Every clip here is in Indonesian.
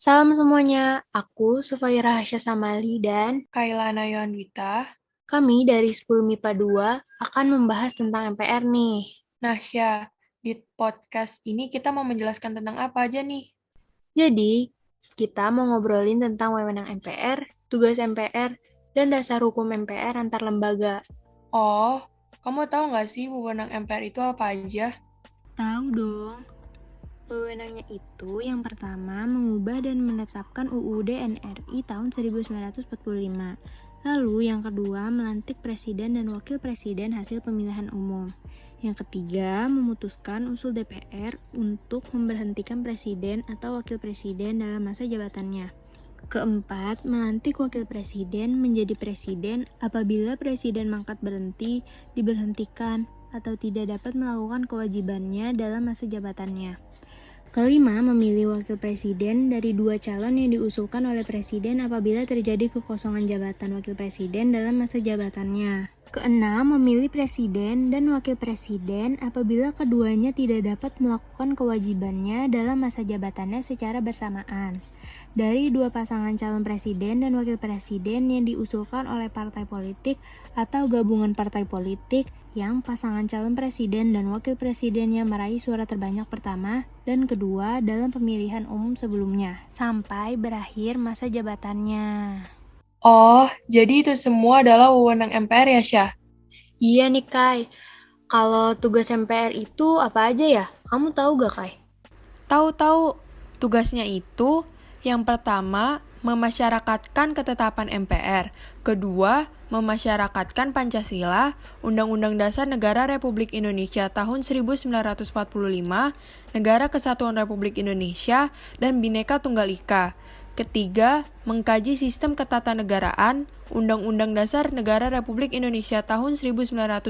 Salam semuanya, aku Sufaira Hasya Samali dan Kailana Yohanwita. Kami dari 10 MIPA 2 akan membahas tentang MPR nih. Nah, Syah, di podcast ini kita mau menjelaskan tentang apa aja nih? Jadi, kita mau ngobrolin tentang wewenang MPR, tugas MPR, dan dasar hukum MPR antar lembaga. Oh, kamu tahu nggak sih wewenang MPR itu apa aja? Tahu dong. Wewenangnya itu yang pertama mengubah dan menetapkan UUD NRI tahun 1945. Lalu yang kedua melantik presiden dan wakil presiden hasil pemilihan umum. Yang ketiga memutuskan usul DPR untuk memberhentikan presiden atau wakil presiden dalam masa jabatannya. Keempat, melantik wakil presiden menjadi presiden apabila presiden mangkat berhenti, diberhentikan, atau tidak dapat melakukan kewajibannya dalam masa jabatannya. Kelima, memilih wakil presiden dari dua calon yang diusulkan oleh presiden apabila terjadi kekosongan jabatan wakil presiden dalam masa jabatannya. Keenam, memilih presiden dan wakil presiden apabila keduanya tidak dapat melakukan kewajibannya dalam masa jabatannya secara bersamaan dari dua pasangan calon presiden dan wakil presiden yang diusulkan oleh partai politik atau gabungan partai politik yang pasangan calon presiden dan wakil presidennya meraih suara terbanyak pertama dan kedua dalam pemilihan umum sebelumnya, sampai berakhir masa jabatannya. Oh, jadi itu semua adalah wewenang MPR ya, Syah? Iya nih, Kai. Kalau tugas MPR itu apa aja ya? Kamu tahu gak, Kai? Tahu-tahu. Tugasnya itu yang pertama, memasyarakatkan ketetapan MPR. Kedua, memasyarakatkan Pancasila, Undang-Undang Dasar Negara Republik Indonesia tahun 1945, Negara Kesatuan Republik Indonesia, dan Bhinneka Tunggal Ika. Ketiga, mengkaji sistem ketatanegaraan, Undang-Undang Dasar Negara Republik Indonesia tahun 1945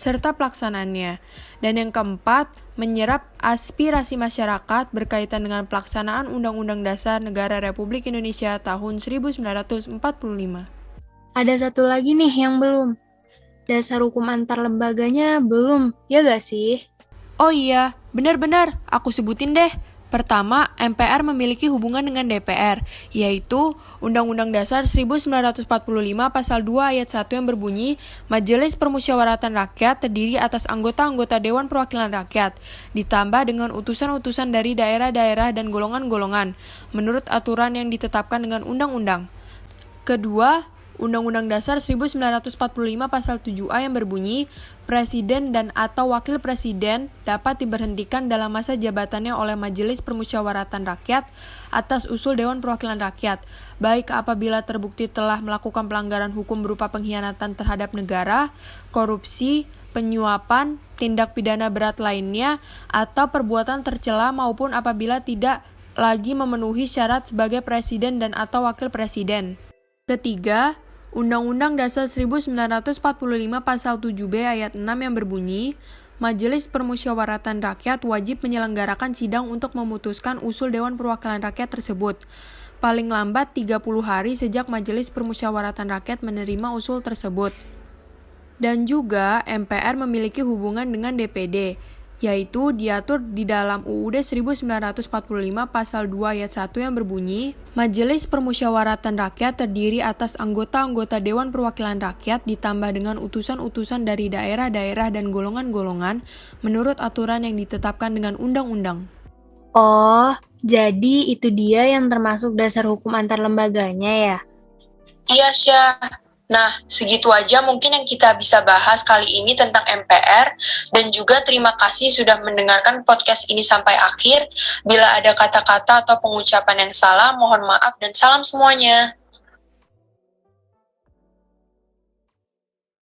serta pelaksanaannya. Dan yang keempat, menyerap aspirasi masyarakat berkaitan dengan pelaksanaan Undang-Undang Dasar Negara Republik Indonesia tahun 1945. Ada satu lagi nih yang belum. Dasar hukum antar lembaganya belum, ya gak sih? Oh iya, benar-benar, aku sebutin deh. Pertama, MPR memiliki hubungan dengan DPR, yaitu Undang-Undang Dasar 1945 Pasal 2 Ayat 1 yang berbunyi, Majelis Permusyawaratan Rakyat terdiri atas anggota-anggota Dewan Perwakilan Rakyat, ditambah dengan utusan-utusan dari daerah-daerah dan golongan-golongan, menurut aturan yang ditetapkan dengan undang-undang. Kedua, Undang-Undang Dasar 1945 Pasal 7A yang berbunyi, Presiden dan atau Wakil Presiden dapat diberhentikan dalam masa jabatannya oleh Majelis Permusyawaratan Rakyat atas usul Dewan Perwakilan Rakyat, baik apabila terbukti telah melakukan pelanggaran hukum berupa pengkhianatan terhadap negara, korupsi, penyuapan, tindak pidana berat lainnya, atau perbuatan tercela maupun apabila tidak lagi memenuhi syarat sebagai presiden dan atau wakil presiden. Ketiga, Undang-Undang Dasar 1945 Pasal 7B ayat 6 yang berbunyi, Majelis Permusyawaratan Rakyat wajib menyelenggarakan sidang untuk memutuskan usul Dewan Perwakilan Rakyat tersebut. Paling lambat 30 hari sejak Majelis Permusyawaratan Rakyat menerima usul tersebut. Dan juga MPR memiliki hubungan dengan DPD, yaitu diatur di dalam UUD 1945 pasal 2 ayat 1 yang berbunyi, Majelis Permusyawaratan Rakyat terdiri atas anggota-anggota Dewan Perwakilan Rakyat ditambah dengan utusan-utusan dari daerah-daerah dan golongan-golongan menurut aturan yang ditetapkan dengan undang-undang. Oh, jadi itu dia yang termasuk dasar hukum antar lembaganya ya? Iya, Syah. Nah, segitu aja mungkin yang kita bisa bahas kali ini tentang MPR dan juga terima kasih sudah mendengarkan podcast ini sampai akhir. Bila ada kata-kata atau pengucapan yang salah, mohon maaf dan salam semuanya.